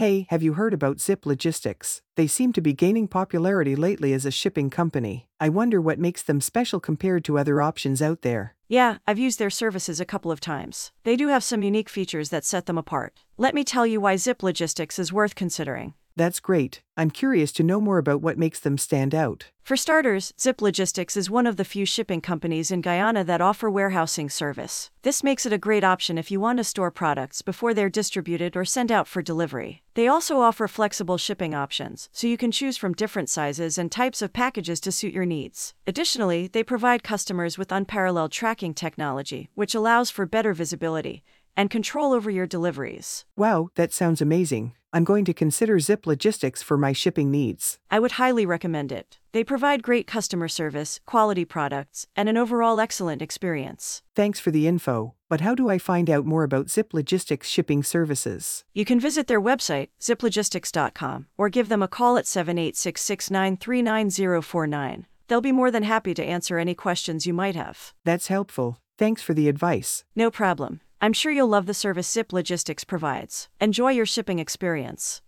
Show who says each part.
Speaker 1: Hey, have you heard about Zip Logistics? They seem to be gaining popularity lately as a shipping company. I wonder what makes them special compared to other options out there.
Speaker 2: Yeah, I've used their services a couple of times. They do have some unique features that set them apart. Let me tell you why Zip Logistics is worth considering.
Speaker 1: That's great. I'm curious to know more about what makes them stand out.
Speaker 2: For starters, Zip Logistics is one of the few shipping companies in Guyana that offer warehousing service. This makes it a great option if you want to store products before they're distributed or sent out for delivery. They also offer flexible shipping options, so you can choose from different sizes and types of packages to suit your needs. Additionally, they provide customers with unparalleled tracking technology, which allows for better visibility and control over your deliveries.
Speaker 1: Wow, that sounds amazing. I'm going to consider Zip Logistics for my shipping needs.
Speaker 2: I would highly recommend it. They provide great customer service, quality products, and an overall excellent experience.
Speaker 1: Thanks for the info, but how do I find out more about Zip Logistics shipping services?
Speaker 2: You can visit their website, ziplogistics.com, or give them a call at 786 693 9049. They'll be more than happy to answer any questions you might have.
Speaker 1: That's helpful. Thanks for the advice.
Speaker 2: No problem. I'm sure you'll love the service Zip Logistics provides. Enjoy your shipping experience.